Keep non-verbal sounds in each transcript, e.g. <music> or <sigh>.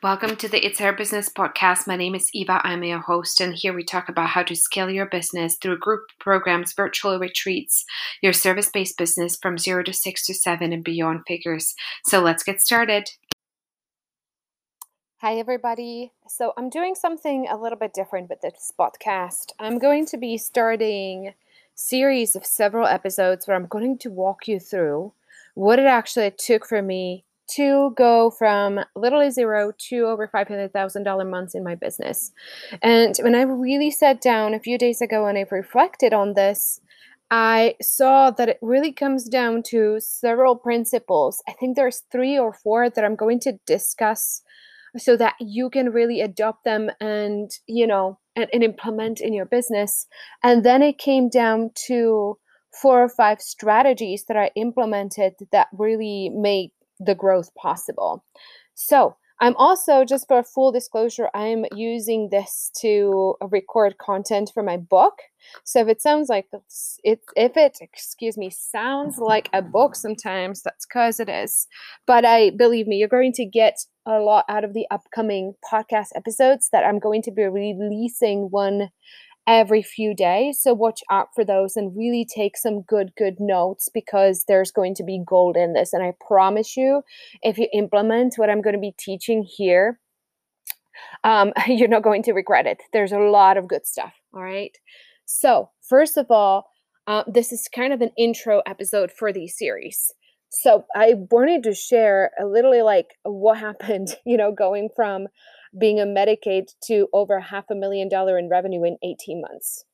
Welcome to the It's Our Business podcast. My name is Eva. I'm your host, and here we talk about how to scale your business through group programs, virtual retreats, your service based business from zero to six to seven and beyond figures. So let's get started. Hi, everybody. So, I'm doing something a little bit different with this podcast. I'm going to be starting a series of several episodes where I'm going to walk you through what it actually took for me to go from literally zero to over $500,000 months in my business. And when I really sat down a few days ago and I reflected on this, I saw that it really comes down to several principles. I think there's three or four that I'm going to discuss so that you can really adopt them and, you know, and, and implement in your business. And then it came down to four or five strategies that I implemented that really made the growth possible. So, I'm also, just for full disclosure, I'm using this to record content for my book. So if it sounds like it, if it, excuse me, sounds like a book sometimes, that's because it is. But I believe me, you're going to get a lot out of the upcoming podcast episodes that I'm going to be releasing one every few days. So watch out for those and really take some good, good notes because there's going to be gold in this. And I promise you, if you implement what I'm going to be teaching here, um, <laughs> you're not going to regret it. There's a lot of good stuff. All right. So, first of all, uh, this is kind of an intro episode for the series. So, I wanted to share a little like what happened, <laughs> you know, going from being a Medicaid to over half a million dollar in revenue in 18 months.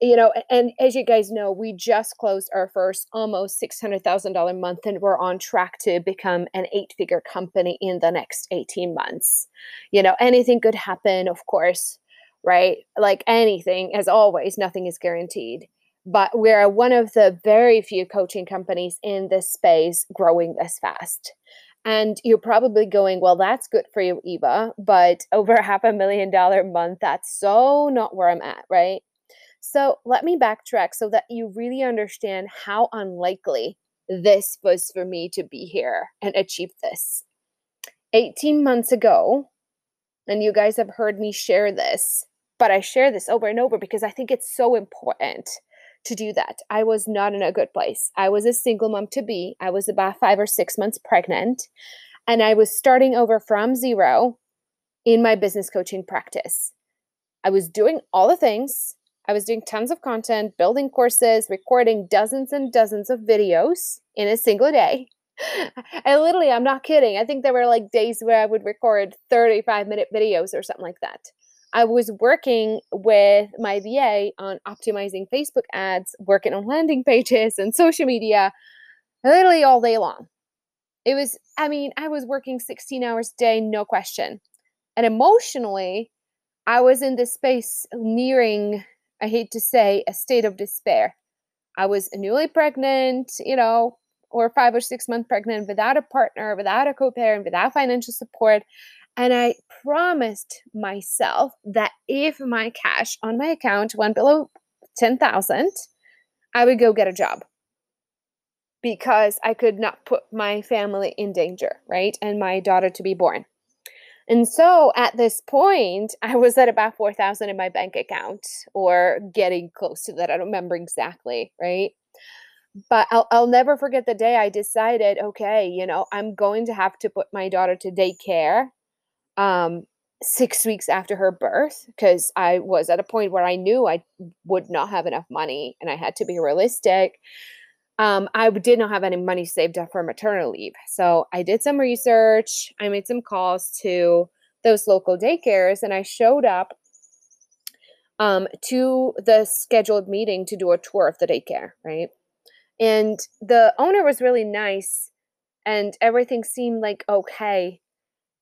You know, and as you guys know, we just closed our first almost $600,000 month and we're on track to become an eight figure company in the next 18 months. You know, anything could happen, of course, right? Like anything, as always, nothing is guaranteed but we're one of the very few coaching companies in this space growing this fast. And you're probably going, well, that's good for you, Eva, but <laughs> over half a million dollar a month, that's so not where I'm at, right? So let me backtrack so that you really understand how unlikely this was for me to be here and achieve this. 18 months ago, and you guys have heard me share this, but I share this over and over because I think it's so important to do that. I was not in a good place. I was a single mom to be. I was about five or six months pregnant, and I was starting over from zero in my business coaching practice. I was doing all the things. I was doing tons of content, building courses, recording dozens and dozens of videos in a single day. <laughs> I literally, I'm not kidding. I think there were like days where I would record 35 minute videos or something like that. I was working with my VA on optimizing Facebook ads, working on landing pages and social media literally all day long. It was, I mean, I was working 16 hours a day, no question. And emotionally, I was in this space nearing, I hate to say, a state of despair. I was newly pregnant, you know, or five or six months pregnant without a partner, without a co parent, without financial support. And I promised myself that if my cash on my account went below 10,000, I would go get a job because I could not put my family in danger, right? And my daughter to be born. And so at this point, I was at about 4,000 in my bank account or getting close to that. I don't remember exactly, right? But I'll, I'll never forget the day I decided, okay, you know, I'm going to have to put my daughter to daycare um, six weeks after her birth because I was at a point where I knew I would not have enough money and I had to be realistic. Um, I did not have any money saved up for maternal leave. So I did some research. I made some calls to those local daycares and I showed up um, to the scheduled meeting to do a tour of the daycare, right? And the owner was really nice and everything seemed like okay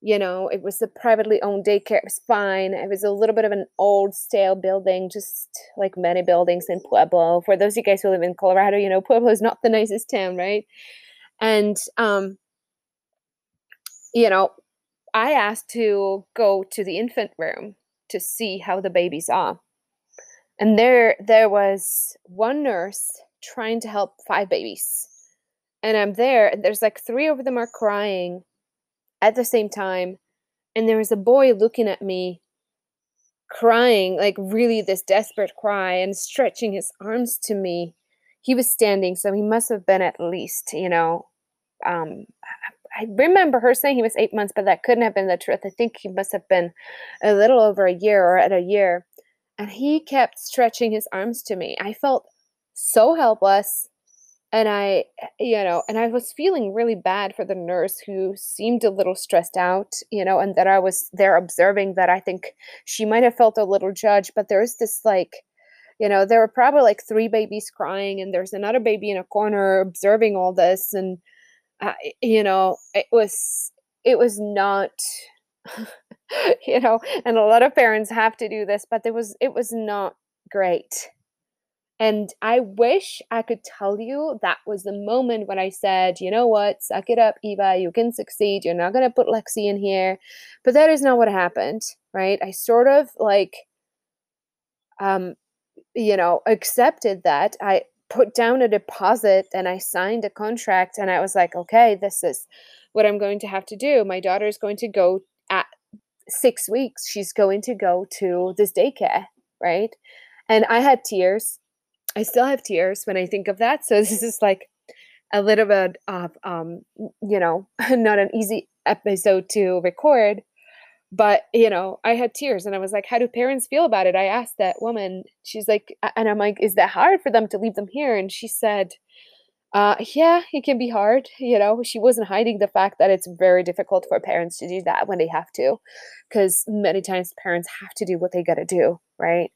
you know, it was a privately owned daycare. It was fine. It was a little bit of an old, stale building, just like many buildings in Pueblo. For those of you guys who live in Colorado, you know, Pueblo is not the <laughs> nicest town, right? And, um, you know, I asked to go to the infant room to see how the babies are. And there, there was one nurse trying to help five babies. And I'm there, and there's like three of them are crying at the same time and there was a boy looking at me crying like really this desperate cry and stretching his arms to me. He was standing so he must have been at least you know um i remember her saying he was eight months but that couldn't have been the truth. I think he must have been a little over a year or at a year. And he kept stretching his arms to me. I felt so helpless and I, you know, and I was feeling really bad for the nurse who seemed a little stressed out, you know, and that I was there observing that I think she might have felt a little judged, but there's this like, you know, there were probably like three babies crying, and there's another baby in a corner observing all this, and you know, it was it was not. <laughs> you know and a lot of parents have to do this but there was it was not great and I wish I could tell you that was the moment when I said, you know what, suck it up, Eva, you can succeed. You're not going to put Lexi in here. But that is not what happened, right? I sort of like, um, you know, accepted that. I put down a deposit and I signed a contract and I was like, okay, this is what I'm going to have to do. My daughter is going to go at six weeks, she's going to go to this daycare, right? And I had tears I still have tears when I think of that. So <laughs> this is like a little bit of, um, you know, <laughs> not an easy episode to record. But, you know, I had tears and I was like, how do parents feel about it? I asked that woman, she's like, and I'm like, is that hard for them to leave them here? And she said, uh, yeah, it can be hard. You know, she wasn't hiding the fact that it's very difficult for parents to do that when they have to, because many times parents have to do what they got to do, right?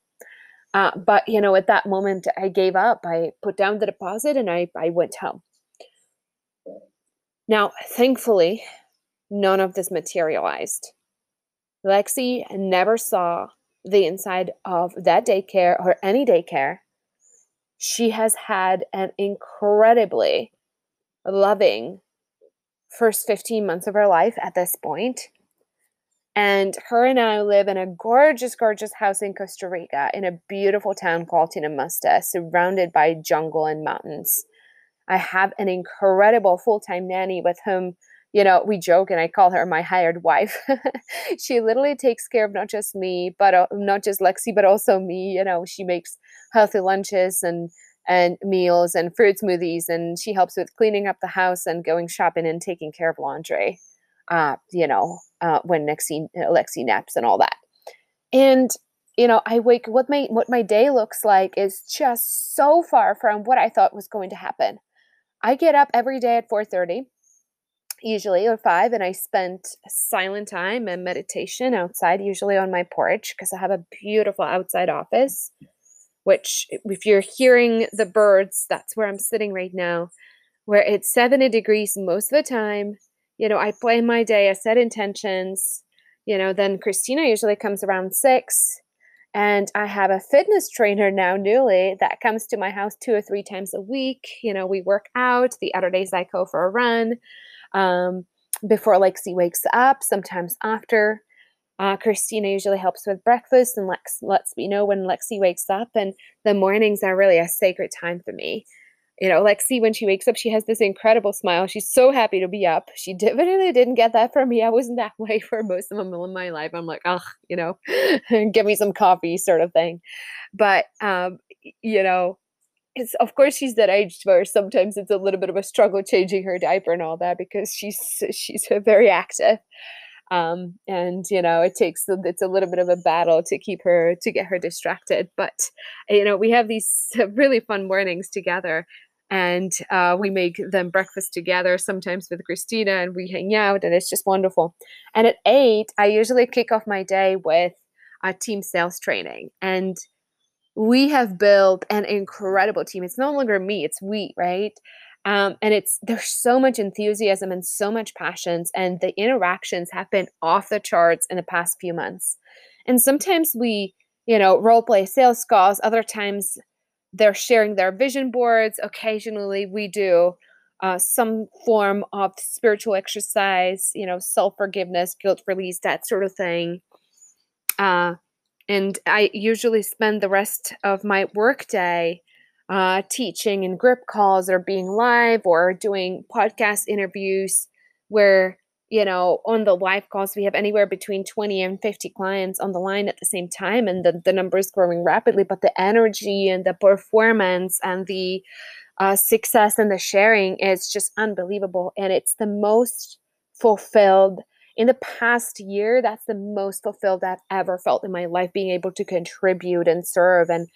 Uh, but you know, at that moment, I gave up. I put down the deposit and I I went home. Now, thankfully, none of this materialized. Lexi never saw the inside of that daycare or any daycare. She has had an incredibly loving first 15 months of her life at this point. And her and I live in a gorgeous, gorgeous house in Costa Rica in a beautiful town called Tinamaste, surrounded by jungle and mountains. I have an incredible full time nanny with whom, you know, we joke and I call her my hired wife. <laughs> she literally takes care of not just me, but uh, not just Lexi, but also me. You know, she makes healthy lunches and and meals and fruit smoothies, and she helps with cleaning up the house and going shopping and taking care of laundry uh, you know, uh, when Lexi, Lexi naps and all that. And you know, I wake what my what my day looks like is just so far from what I thought was going to happen. I get up every day at 4:30, usually or 5, and I spend silent time and meditation outside, usually on my porch because I have a beautiful outside office. Which, if you're hearing the birds, that's where I'm sitting right now, where it's 70 degrees most of the time you know, I plan my day, I set intentions. You know, then Christina usually comes around six. And I have a fitness trainer now, newly, that comes to my house two or three times a week. You know, we work out. The other days I go for a run um, before Lexi wakes up, sometimes after. Uh, Christina usually helps with breakfast and Lex lets me know when Lexi wakes up. And the mornings are really a sacred time for me you know, Lexi, when she wakes up, she has this incredible smile. She's so happy to be up. She definitely didn't get that from me. I wasn't that <laughs> way for most of my life. I'm like, oh, you know, <laughs> give me some coffee sort of thing. But, um, you know, it's of course she's that age where sometimes it's a little bit of a struggle changing her diaper and all that because she's she's <laughs> very active um, and you know it takes it's a little bit of a battle to keep her to get her distracted but you know we have these really fun mornings together and uh, we make them breakfast together sometimes with christina and we hang out and it's just wonderful. And at eight i usually kick off my day with a team sales training and we have built an incredible team. It's no longer me it's we right? Um, and it's there's so much enthusiasm and so much passions and the interactions have been off the charts in the past few months. And sometimes we you know role play sales calls other times they're sharing their vision boards. Occasionally, we do uh, some form of spiritual exercise, you know, self forgiveness, guilt release, that sort of thing. Uh, and I usually spend the rest of my workday uh, teaching in group calls or being live or doing podcast interviews where you know, on the live calls, we have anywhere between 20 and 50 clients on the line at the same time, and the, the number is growing rapidly. But the energy and the performance and the uh, success and the sharing is just unbelievable. And it's the most fulfilled in the past year. That's the most fulfilled I've ever felt in my life, being able to contribute and serve and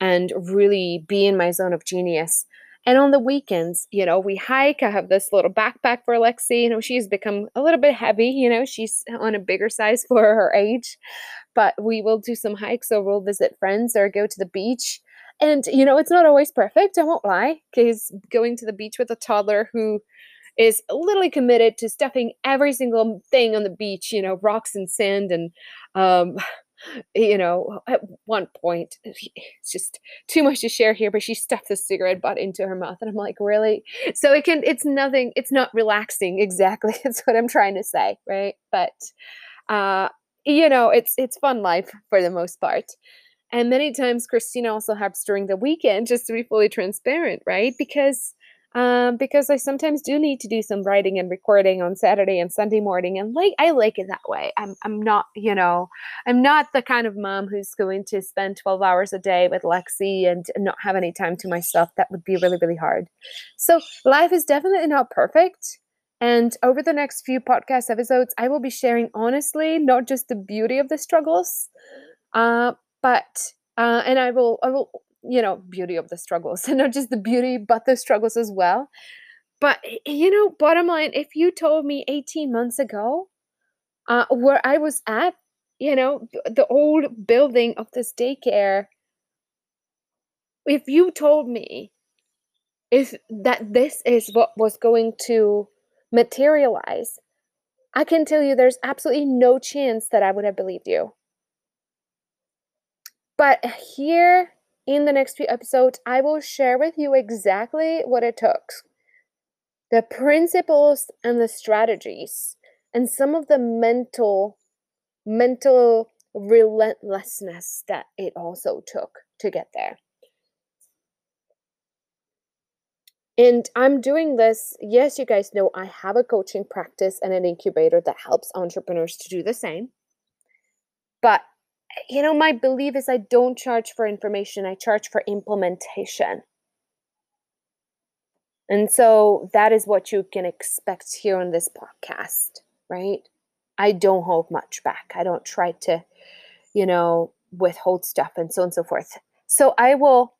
and really be in my zone of genius. And on the weekends, you know, we hike. I have this little backpack for Lexi. You know, she's become a little bit heavy. You know, she's on a bigger size <laughs> for her age, but we will do some hikes or we'll visit friends or go to the beach. And, you know, it's not always perfect. I won't lie, because going to the beach with a toddler who is literally committed to stuffing every single thing on the beach, you know, rocks and sand and, um, you know, at one point, it's just too much to share here, but she stuffed the cigarette butt into her mouth. And I'm like, really? So it can, it's nothing, it's not relaxing exactly. <laughs> That's what I'm trying to say, right? But, uh, you know, it's, it's fun life for the most part. And many times Christina also helps during the weekend just to be fully transparent, right? Because um, because I sometimes do need to do some writing and recording on Saturday and Sunday morning, and like I like it that way. I'm I'm not you know I'm not the kind of mom who's going to spend 12 hours a day with Lexi and not have any time to myself. That would be really really hard. So life is definitely not perfect. And over the next few podcast episodes, I will be sharing honestly not just the beauty of the struggles, uh, but uh, and I will I will you know, beauty of the struggles <laughs> and not just the beauty, but the struggles as well. But, you know, bottom line, if you told me 18 months ago uh, where I was at, you know, the old building of this daycare, if you told me if that this is what was going to materialize, I can tell you there's absolutely no chance that I would have believed you. But here in the next few episodes, I will share with you exactly what it took the principles and the strategies, and some of the mental, mental relentlessness that it also took to get there. And I'm doing this. Yes, you guys know I have a coaching practice and an incubator that helps entrepreneurs to do the same. But you know, my belief is I don't charge for information, I charge for implementation. And so that is what you can expect here on this podcast, right? I don't hold much back. I don't try to, you know, withhold stuff and so on and so forth. So I will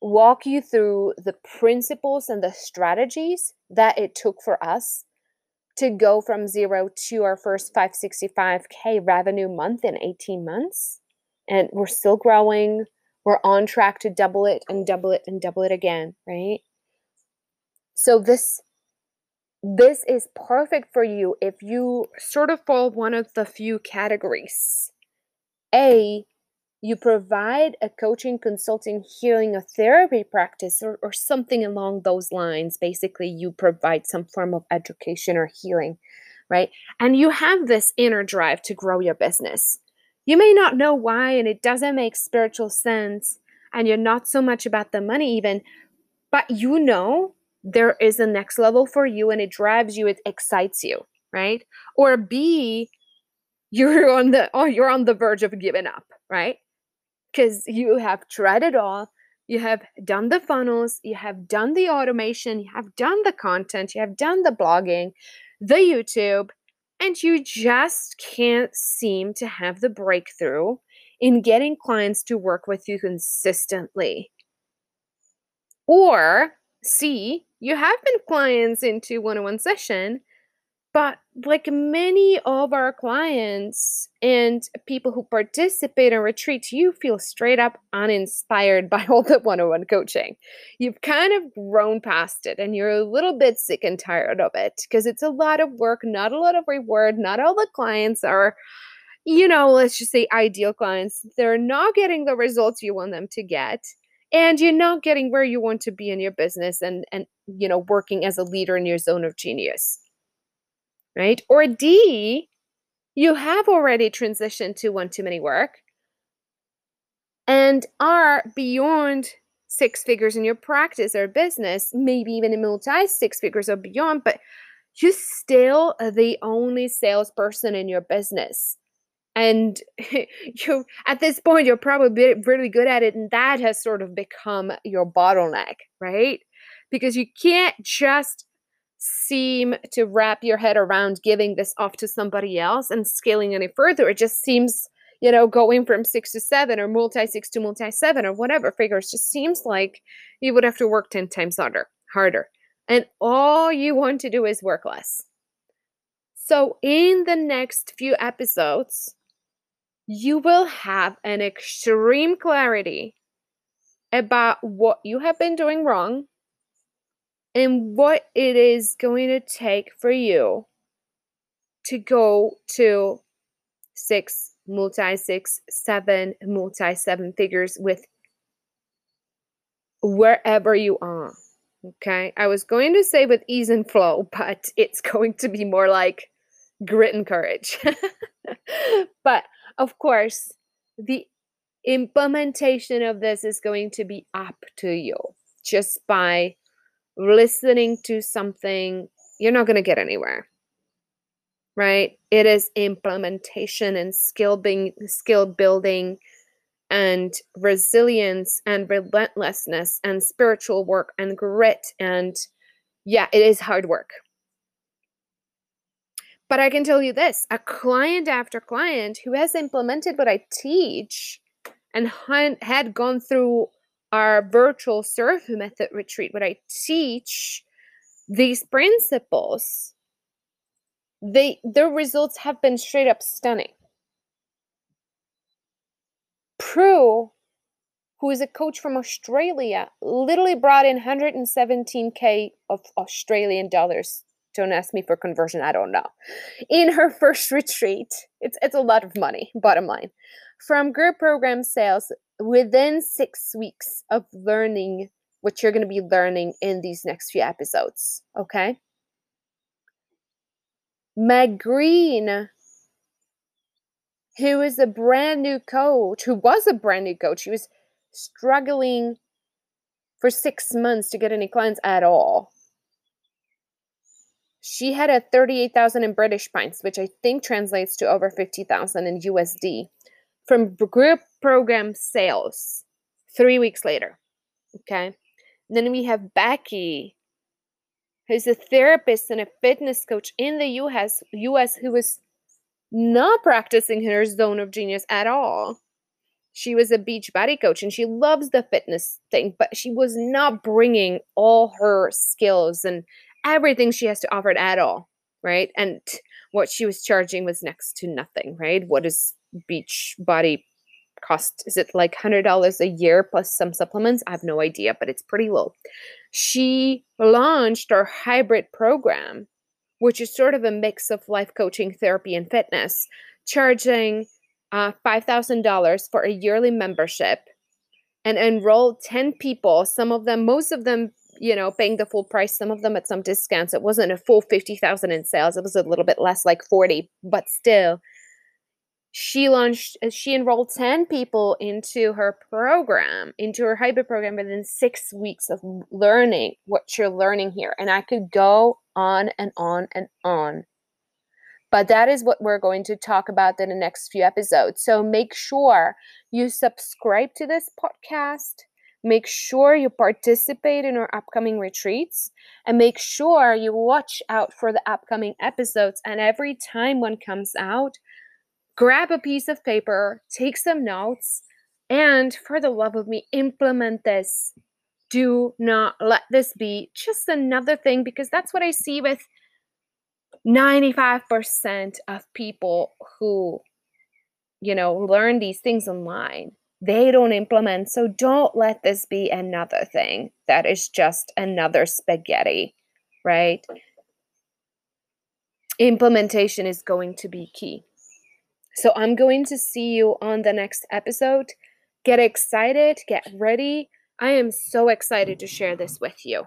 walk you through the principles and the strategies that it took for us to go from zero to our first 565K revenue month in 18 months. And we're still growing. We're on track to double it and double it and double it again, right? So this this is perfect for you if you sort of fall one of the few categories. A, you provide a coaching, consulting, healing, or therapy practice, or, or something along those lines. Basically, you provide some form of education or healing, right? And you have this inner drive to grow your business. You may not know why, and it doesn't make spiritual sense, and you're not so much about the money, even, but you know there is a next level for you and it drives you, it excites you, right? Or B, you're on the oh you're on the verge of giving up right because you have tried it all. You have done the funnels, you have done the automation, you have done the content, you have done the blogging, the YouTube, and you just can't seem to have the breakthrough in getting clients to work with you consistently. Or C, you have been clients into one on one session, but like many of our clients and people who participate in retreats, you feel straight up uninspired <laughs> by all the one on one coaching. You've kind of grown past it and you're a little bit sick and tired of it because it's a lot of work, not a lot of reward. Not all the clients are, you know, let's just say ideal clients. They're not getting the results you want them to get and you're not getting where you want to be in your business and and you know working as a leader in your zone of genius right? Or D, you have already transitioned to one too many work and are beyond six figures in your practice or business, maybe even in multi six figures or beyond, but you're still the only salesperson in your business. And <laughs> you at this point you're probably really good at it and that has sort of become your bottleneck, right? Because you can't just seem to wrap your head around giving this off to somebody else and scaling any further. It just seems, you know, going from six to seven or multi six to multi seven or whatever figures just seems like you would have to work 10 times harder, harder. And all you want to do is work less. So, in the next few episodes, you will have an extreme clarity about what you have been doing wrong and what it is going to take for you to go to six, multi six, seven, multi seven figures with wherever you are. Okay. I was going to say with ease and flow, <laughs> but it's going to be more like grit and courage. <laughs> but of course, the implementation of this is going to be up to you just by listening to something, you're not going to get anywhere. Right? It is implementation and skill being skill building and resilience and relentlessness and spiritual work and grit and yeah, it is hard work. But I can tell you this, a client after client who has implemented what I teach and had gone through our virtual serve method retreat, where I teach these principles, they their results have been straight up stunning. Prue, who is a coach from Australia, literally brought in 117k of Australian dollars. Don't ask me for conversion, I don't know. In her <laughs> first retreat, it's it's a lot of money, bottom line. From group program sales within six weeks of learning what you're going to be learning in these next few episodes. Okay. Meg Green, who is a brand new coach, who was a brand new coach, she was struggling for six months to get any clients at all. She had a 38,000 in British pints, which I think translates to over 50,000 in USD from group program sales three weeks later. Okay. Then we have Becky, who's a therapist and a fitness coach in the US, US who was not practicing her zone of genius at all. She was a Beachbody coach and she loves the fitness thing, but she was not bringing all her skills and everything she has to offer at all, right? And what she was charging was next to nothing, right? What is Beachbody cost is it like $100 a year plus some supplements i have no idea but it's pretty low she launched our hybrid program which is sort of a mix of life coaching therapy and fitness charging uh, $5000 for a yearly membership and enrolled 10 people some of them most of them you know paying the full price some of them at some discounts it wasn't a full 50000 in sales it was a little bit less like 40 but still she launched uh, she enrolled 10 people into her program into her hybrid program within six weeks of learning what you're learning here and i could go on and on and on. But that is what we're going to talk about in the next few episodes so make sure you subscribe to this podcast make sure you participate in our upcoming retreats and make sure you watch out for the upcoming episodes and every time one comes out grab a piece of paper, take some notes, and for the love of me, implement this. Do not let this be just another thing because that's what I see with 95% of people who, you know, learn these things online. They don't implement. So don't let this be another thing that is just another spaghetti, right? Implementation is going to be key. So I'm going to see you on the next episode. Get excited, get ready. I am so excited to share this with you.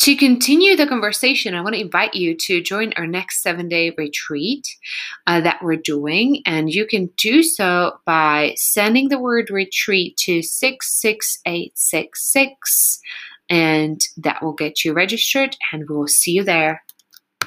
To continue the conversation, I want to invite you to join our next seven day retreat uh, that we're doing. And you can do so by sending the word retreat to 66866, and that will get you registered. And we'll see you there.